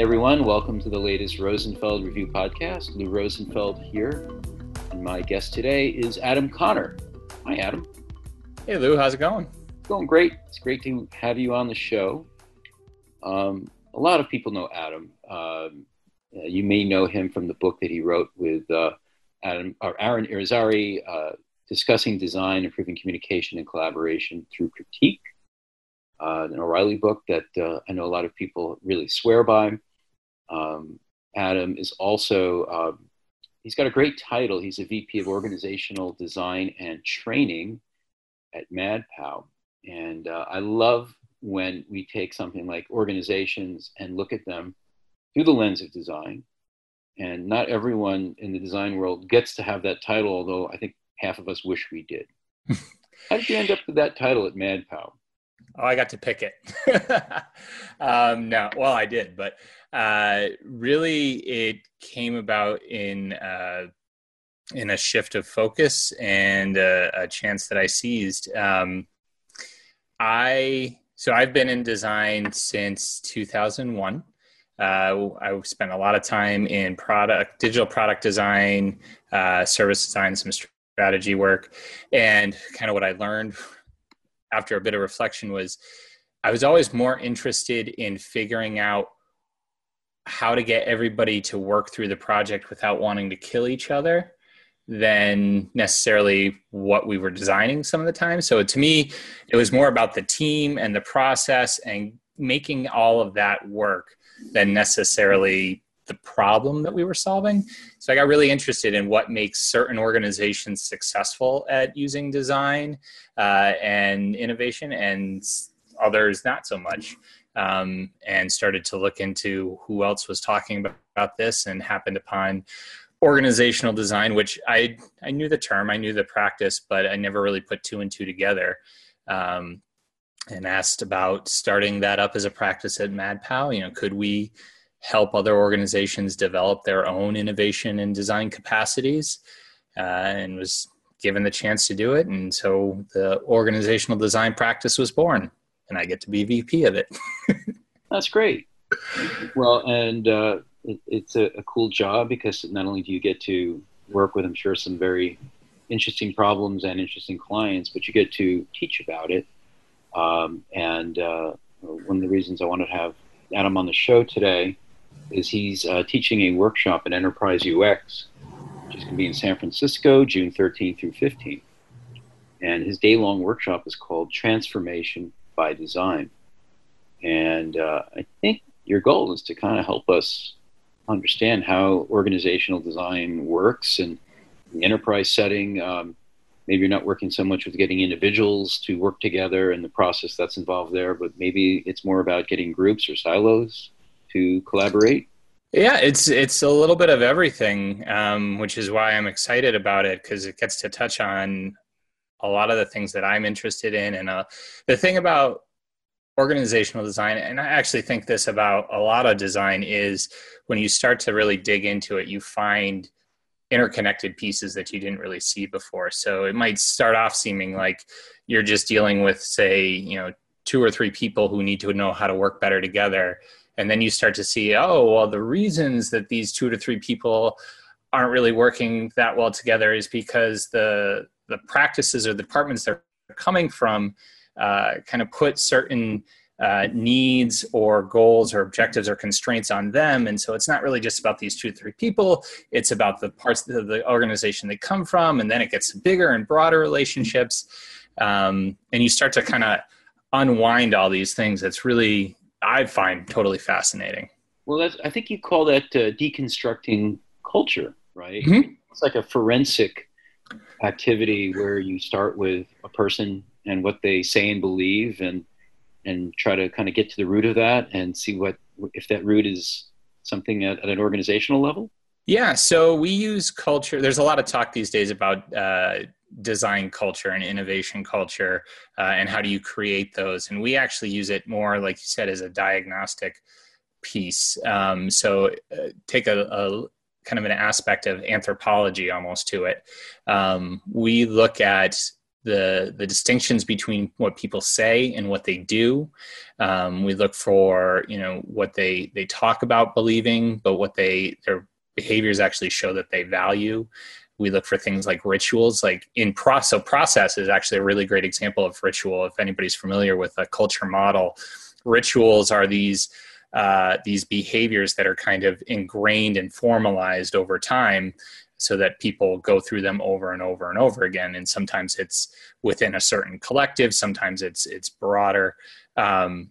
Everyone, welcome to the latest Rosenfeld Review podcast. Lou Rosenfeld here, and my guest today is Adam Connor. Hi, Adam. Hey, Lou. How's it going? Going great. It's great to have you on the show. Um, a lot of people know Adam. Um, you may know him from the book that he wrote with uh, Adam or Aaron Irizarry, uh, discussing design, improving communication and collaboration through critique. Uh, an O'Reilly book that uh, I know a lot of people really swear by. Um, Adam is also, um, he's got a great title. He's a VP of Organizational Design and Training at MadPow. And uh, I love when we take something like organizations and look at them through the lens of design. And not everyone in the design world gets to have that title, although I think half of us wish we did. How did you end up with that title at MadPow? Oh, I got to pick it. um, no, well, I did, but uh, really, it came about in uh, in a shift of focus and a, a chance that I seized. Um, I so I've been in design since 2001. Uh, I spent a lot of time in product, digital product design, uh, service design, some strategy work, and kind of what I learned after a bit of reflection was I was always more interested in figuring out how to get everybody to work through the project without wanting to kill each other than necessarily what we were designing some of the time. So to me, it was more about the team and the process and making all of that work than necessarily the problem that we were solving. So I got really interested in what makes certain organizations successful at using design uh, and innovation and others not so much. Um, and started to look into who else was talking about, this and happened upon organizational design, which I, I knew the term, I knew the practice, but I never really put two and two together. Um, and asked about starting that up as a practice at MadPow. You know, could we help other organizations develop their own innovation and design capacities uh, and was given the chance to do it and so the organizational design practice was born and i get to be vp of it. That's great. Well and uh, it, it's a, a, cool job because not only do you get to work with i'm sure some very interesting problems and interesting clients but you get to teach about it. Um, and uh, one of the reasons i wanted to have adam on the show today is he's uh, teaching a workshop at enterprise UX, which is going to be in San Francisco, June 13th through 15th. And his day long workshop is called Transformation by Design. And uh, I think your goal is to kind of help us understand how organizational design works and the enterprise setting. Um, maybe you're not working so much with getting individuals to work together and the process that's involved there, but maybe it's more about getting groups or silos to collaborate? Yeah, it's it's a little bit of everything, um, which is why I'm excited about it because it gets to touch on a lot of the things that I'm interested in. And uh, the thing about organizational design, and I actually think this about a lot of design, is when you start to really dig into it, you find interconnected pieces that you didn't really see before. So it might start off seeming like you're just dealing with, say, you know, two or three people who need to know how to work better together and then you start to see oh well the reasons that these two to three people aren't really working that well together is because the the practices or the departments they're coming from uh, kind of put certain uh, needs or goals or objectives or constraints on them and so it's not really just about these two three people it's about the parts of the organization they come from and then it gets bigger and broader relationships um, and you start to kind of unwind all these things it's really I find totally fascinating. Well, that's, I think you call that uh, deconstructing culture, right? Mm-hmm. It's like a forensic activity where you start with a person and what they say and believe, and and try to kind of get to the root of that and see what if that root is something at, at an organizational level. Yeah, so we use culture. There's a lot of talk these days about uh, design culture and innovation culture uh, and how do you create those and we actually use it more like you said as a diagnostic piece um, so uh, take a, a, kind of an aspect of anthropology almost to it um, we look at the the distinctions between what people say and what they do. Um, we look for you know what they they talk about believing, but what they their behaviors actually show that they value. We look for things like rituals, like in process. So process is actually a really great example of ritual. If anybody's familiar with a culture model, rituals are these uh, these behaviors that are kind of ingrained and formalized over time so that people go through them over and over and over again. And sometimes it's within a certain collective sometimes it's it's broader. Um,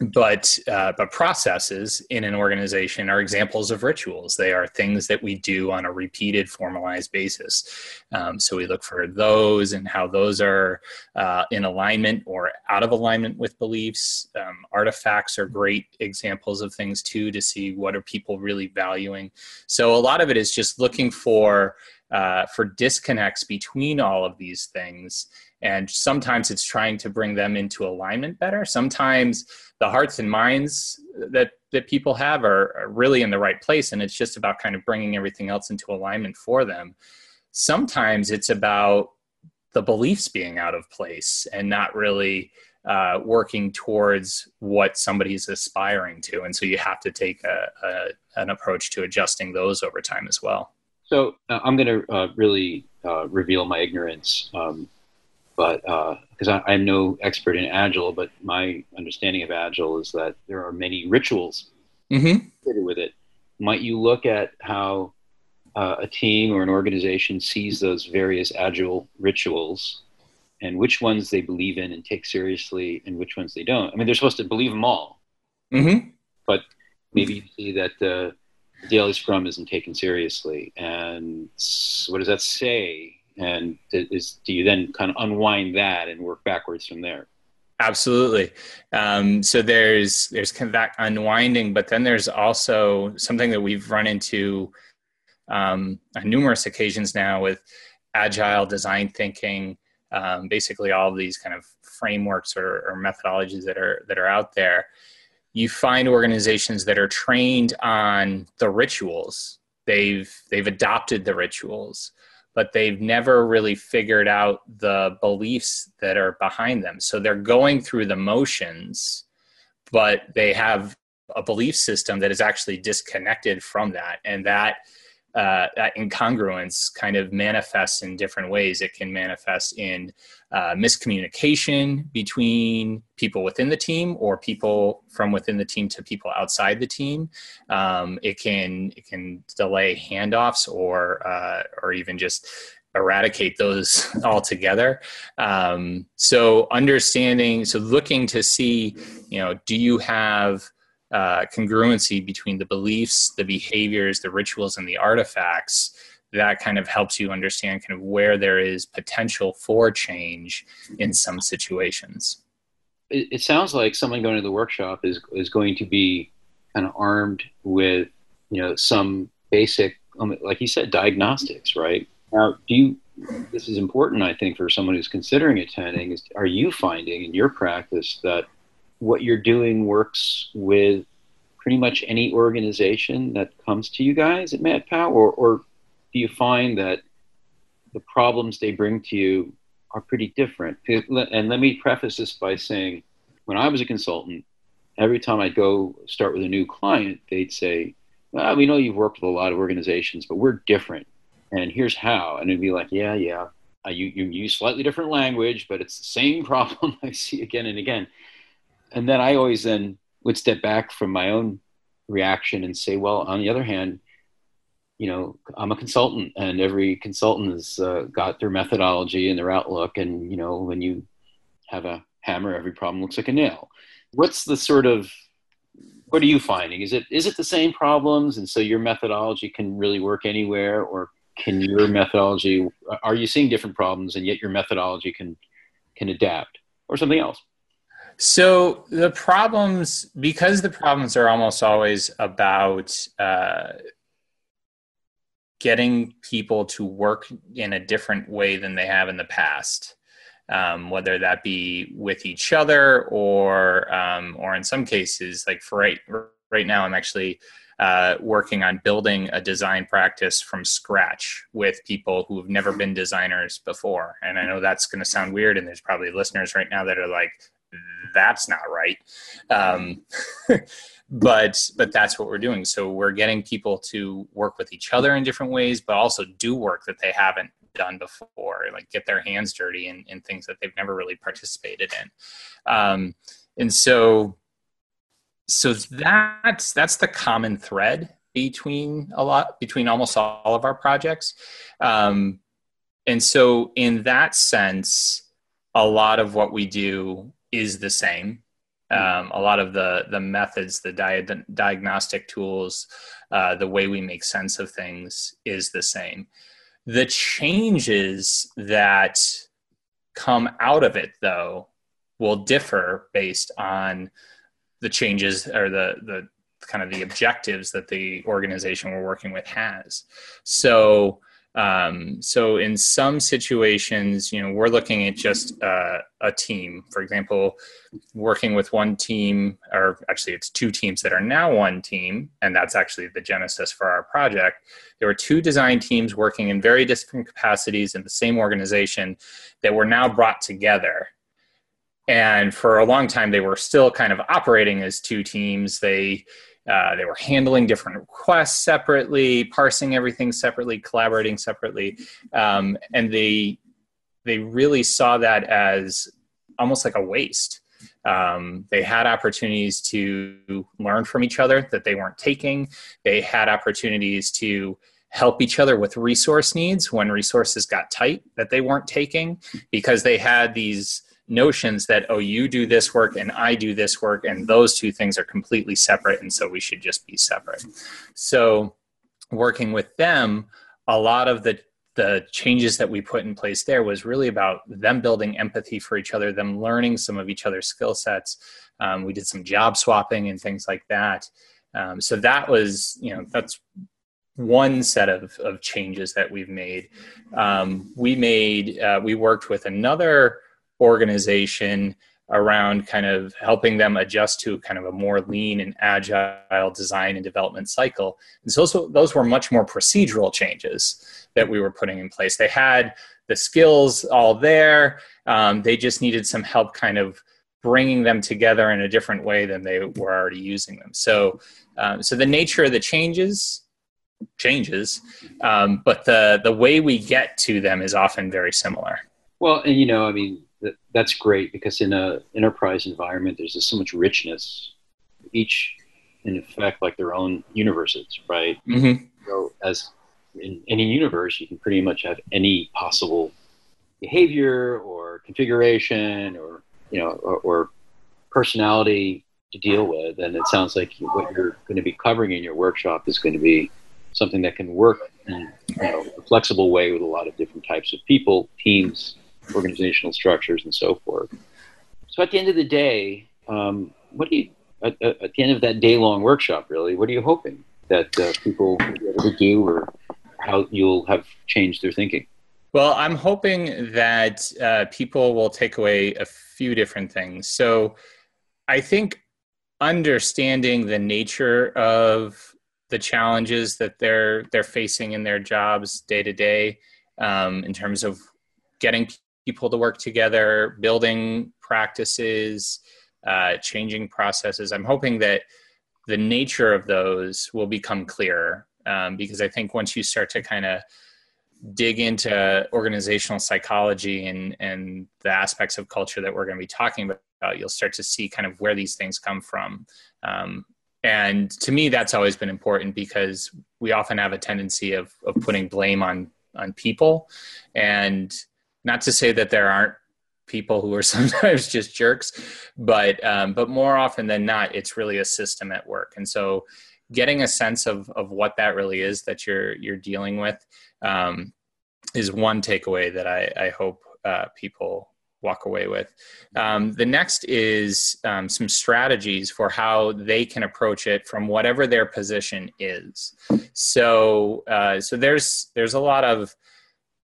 but uh, but processes in an organization are examples of rituals. They are things that we do on a repeated, formalized basis. Um, so we look for those and how those are uh, in alignment or out of alignment with beliefs. Um, artifacts are great examples of things too to see what are people really valuing. So a lot of it is just looking for uh, for disconnects between all of these things and sometimes it's trying to bring them into alignment better. Sometimes the hearts and minds that that people have are, are, really in the right place and it's just about kind of bringing everything else into alignment for them. Sometimes it's about the beliefs being out of place and not really uh, working towards what somebody's aspiring to. And so you have to take a, a, an approach to adjusting those over time as well. So uh, i'm going to uh, really uh, reveal my ignorance um, but because uh, I'm no expert in Agile, but my understanding of Agile is that there are many rituals mm-hmm. with it. Might you look at how uh, a team or an organization sees those various Agile rituals and which ones they believe in and take seriously and which ones they don't? I mean, they're supposed to believe them all, mm-hmm. but maybe you see that the daily scrum isn't taken seriously. And what does that say and is do you then kind of unwind that and work backwards from there? Absolutely. Um, so there's there's kind of that unwinding but then there's also something that we've run into um, on numerous occasions now with agile design thinking um, basically all these kind of frameworks or, or methodologies that are that are out there. You find organizations that are trained on the rituals. They've they've adopted the rituals but they've never really figured out the beliefs that are behind them. So they're going through the motions, but they have a belief system that is actually disconnected from that. And that uh, that incongruence kind of manifests in different ways. It can manifest in uh, miscommunication between people within the team or people from within the team to people outside the team. Um, it can it can delay handoffs or uh, or even just eradicate those altogether. Um, so understanding, so looking to see, you know, do you have uh, congruency between the beliefs, the behaviors, the rituals, and the artifacts, that kind of helps you understand kind of where there is potential for change in some situations. It, it sounds like someone going to the workshop is is going to be kind of armed with you know some basic, um, like you said, diagnostics, right? Now, do you? This is important, I think, for someone who's considering attending. Is are you finding in your practice that what you're doing works with pretty much any organization that comes to you guys at MadPow, or, or do you find that the problems they bring to you are pretty different? And let me preface this by saying, when I was a consultant, every time I'd go start with a new client, they'd say, well, we know you've worked with a lot of organizations, but we're different. And here's how. And it'd be like, yeah, yeah. You, you use slightly different language, but it's the same problem I see again and again and then I always then would step back from my own reaction and say, well, on the other hand, you know, I'm a consultant, and every consultant has uh, got their methodology and their outlook. And you know, when you have a hammer, every problem looks like a nail. What's the sort of what are you finding? Is it is it the same problems, and so your methodology can really work anywhere, or can your methodology are you seeing different problems, and yet your methodology can can adapt, or something else? So the problems, because the problems are almost always about uh, getting people to work in a different way than they have in the past, um, whether that be with each other or um, or in some cases, like for right right now, I'm actually uh, working on building a design practice from scratch with people who have never been designers before. And I know that's going to sound weird, and there's probably listeners right now that are like, "That's not right," um, but but that's what we're doing. So we're getting people to work with each other in different ways, but also do work that they haven't done before, like get their hands dirty in, in things that they've never really participated in. Um, and so so that's that's the common thread between a lot between almost all of our projects um, and so in that sense a lot of what we do is the same. Um, a lot of the the methods the di- diagnostic tools uh, the way we make sense of things is the same. The changes that come out of it though will differ based on the changes or the the kind of the objectives that the organization we're working with has. So um, so in some situations, you know, we're looking at just uh, a team. For example, working with one team, or actually, it's two teams that are now one team, and that's actually the genesis for our project. There were two design teams working in very different capacities in the same organization that were now brought together and for a long time they were still kind of operating as two teams they uh, they were handling different requests separately parsing everything separately collaborating separately. Um, and they they really saw that as almost like a waste. Um, they had opportunities to learn from each other that they weren't taking. They had opportunities to help each other with resource needs when resources got tight that they weren't taking because they had these notions that oh you do this work and i do this work and those two things are completely separate and so we should just be separate. So working with them a lot of the the changes that we put in place there was really about them building empathy for each other them learning some of each other's skill sets. Um, we did some job swapping and things like that. Um, so that was you know that's one set of, of changes that we've made. Um, we made uh, we worked with another organization around kind of helping them adjust to kind of a more lean and agile design and development cycle. And so those, those were much more procedural changes that we were putting in place. They had the skills all there. Um, they just needed some help kind of bringing them together in a different way than they were already using them. So, um, so the nature of the changes changes, um, but the the way we get to them is often very similar. Well, and you know, I mean, that, that's great because in a enterprise environment, there's just so much richness. Each, in effect, like their own universes, right? Mm-hmm. So as in any universe, you can pretty much have any possible behavior or configuration or you know or, or personality to deal with. And it sounds like what you're going to be covering in your workshop is going to be something that can work in you know, a flexible way with a lot of different types of people, teams, organizational structures, and so forth. So at the end of the day, um, what do you at, at, the end of that day long workshop really? What are you hoping that uh, people will do, or how you'll have changed their thinking? Well, I'm hoping that uh, people will take away a few different things. So I think understanding the nature of the challenges that they're they're facing in their jobs day to day um, in terms of getting people to work together, building practices, uh, changing processes. I'm hoping that the nature of those will become clearer um, because I think once you start to kind of dig into organizational psychology and, and the aspects of culture that we're going to be talking about, you'll start to see kind of where these things come from. Um, and to me, that's always been important because we often have a tendency of, of putting blame on on people and not to say that there aren't people who are sometimes just jerks, but um, but more often than not, it's really a system at work. And so, getting a sense of of what that really is that you're you're dealing with um, is one takeaway that I, I hope uh, people walk away with. Um, the next is um, some strategies for how they can approach it from whatever their position is. So, uh, so there's there's a lot of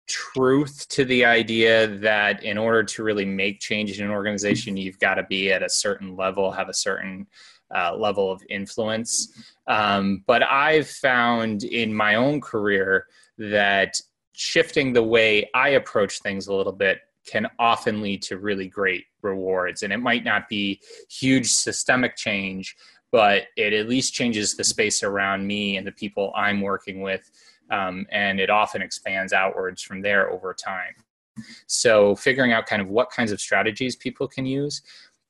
truth to the idea that in order to really make change in an organization, you've got to be at a certain level, have a certain uh, level of influence. Um, but I've found in my own career that shifting the way I approach things a little bit can often lead to really great rewards. And it might not be huge systemic change, but it at least changes the space around me and the people I'm working with. Um, and it often expands outwards from there over time. So, figuring out kind of what kinds of strategies people can use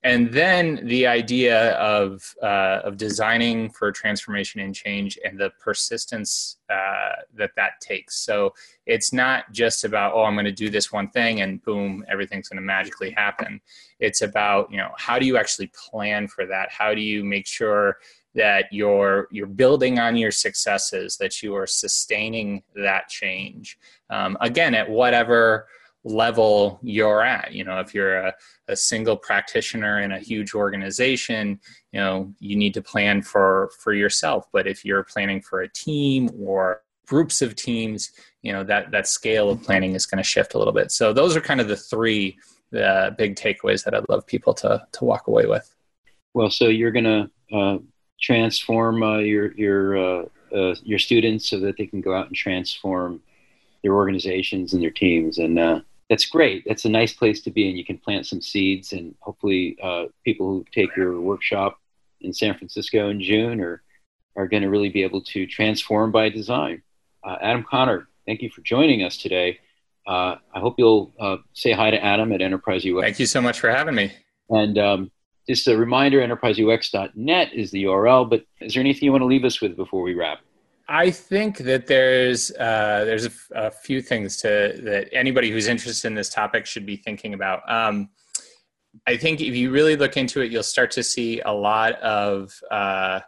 and then the idea of uh, of designing for transformation and change and the persistence uh, that that takes. So it's not just about oh I'm going to do this one thing and boom everything's going to magically happen. It's about you know how do you actually plan for that? How do you make sure that you're you're building on your successes, that you are sustaining that change um, again at whatever level you're at. You know, if you're a, a, single practitioner in a huge organization, you know, you need to plan for for yourself. But if you're planning for a team or groups of teams, you know, that that scale of planning is going to shift a little bit. So those are kind of the three uh, big takeaways that I'd love people to to walk away with. Well, so you're going to uh, transform uh, your your uh, uh, your students so that they can go out and transform their organizations and their teams and uh, that's great. That's a nice place to be, and you can plant some seeds. And hopefully, uh, people who take your workshop in San Francisco in June are are going to really be able to transform by design. Uh, Adam Connor, thank you for joining us today. Uh, I hope you'll uh, say hi to Adam at Enterprise UX. Thank you so much for having me. And um, just a reminder, enterpriseux.net is the URL. But is there anything you want to leave us with before we wrap? I think that there's uh, there's a, f- a few things to that anybody who's interested in this topic should be thinking about. Um, I think if you really look into it, you'll start to see a lot of uh,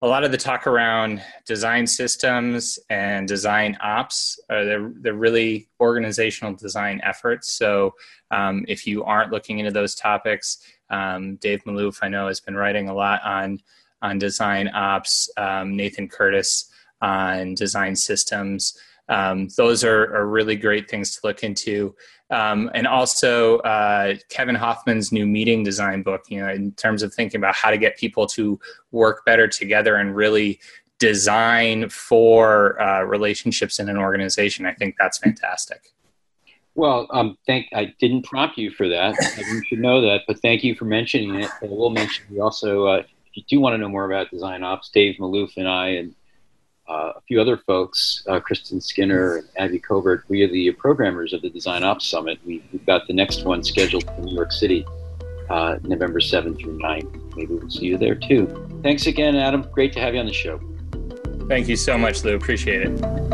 a lot of the talk around design systems and design ops. Are the the really organizational design efforts. So um, if you aren't looking into those topics, um, Dave Malouf I know has been writing a lot on on design ops, um, Nathan Curtis on design systems. Um, those are, are, really great things to look into. Um, and also uh, Kevin Hoffman's new meeting design book, you know, in terms of thinking about how to get people to work better together and really design for uh, relationships in an organization. I think that's fantastic. Well, um, thank. I didn't prompt you for that. you should know that, but thank you for mentioning it. I will mention we also uh, if you do want to know more about design ops, Dave Malouf and I and uh, a few other folks, uh, Kristin Skinner and Abby Covert, we are the programmers of the Design Ops Summit. We, have got the next one scheduled for New York City, uh, November 7th through 9th. Maybe we'll see you there too. Thanks again, Adam. Great to have you on the show. Thank you so much, Lou. Appreciate it.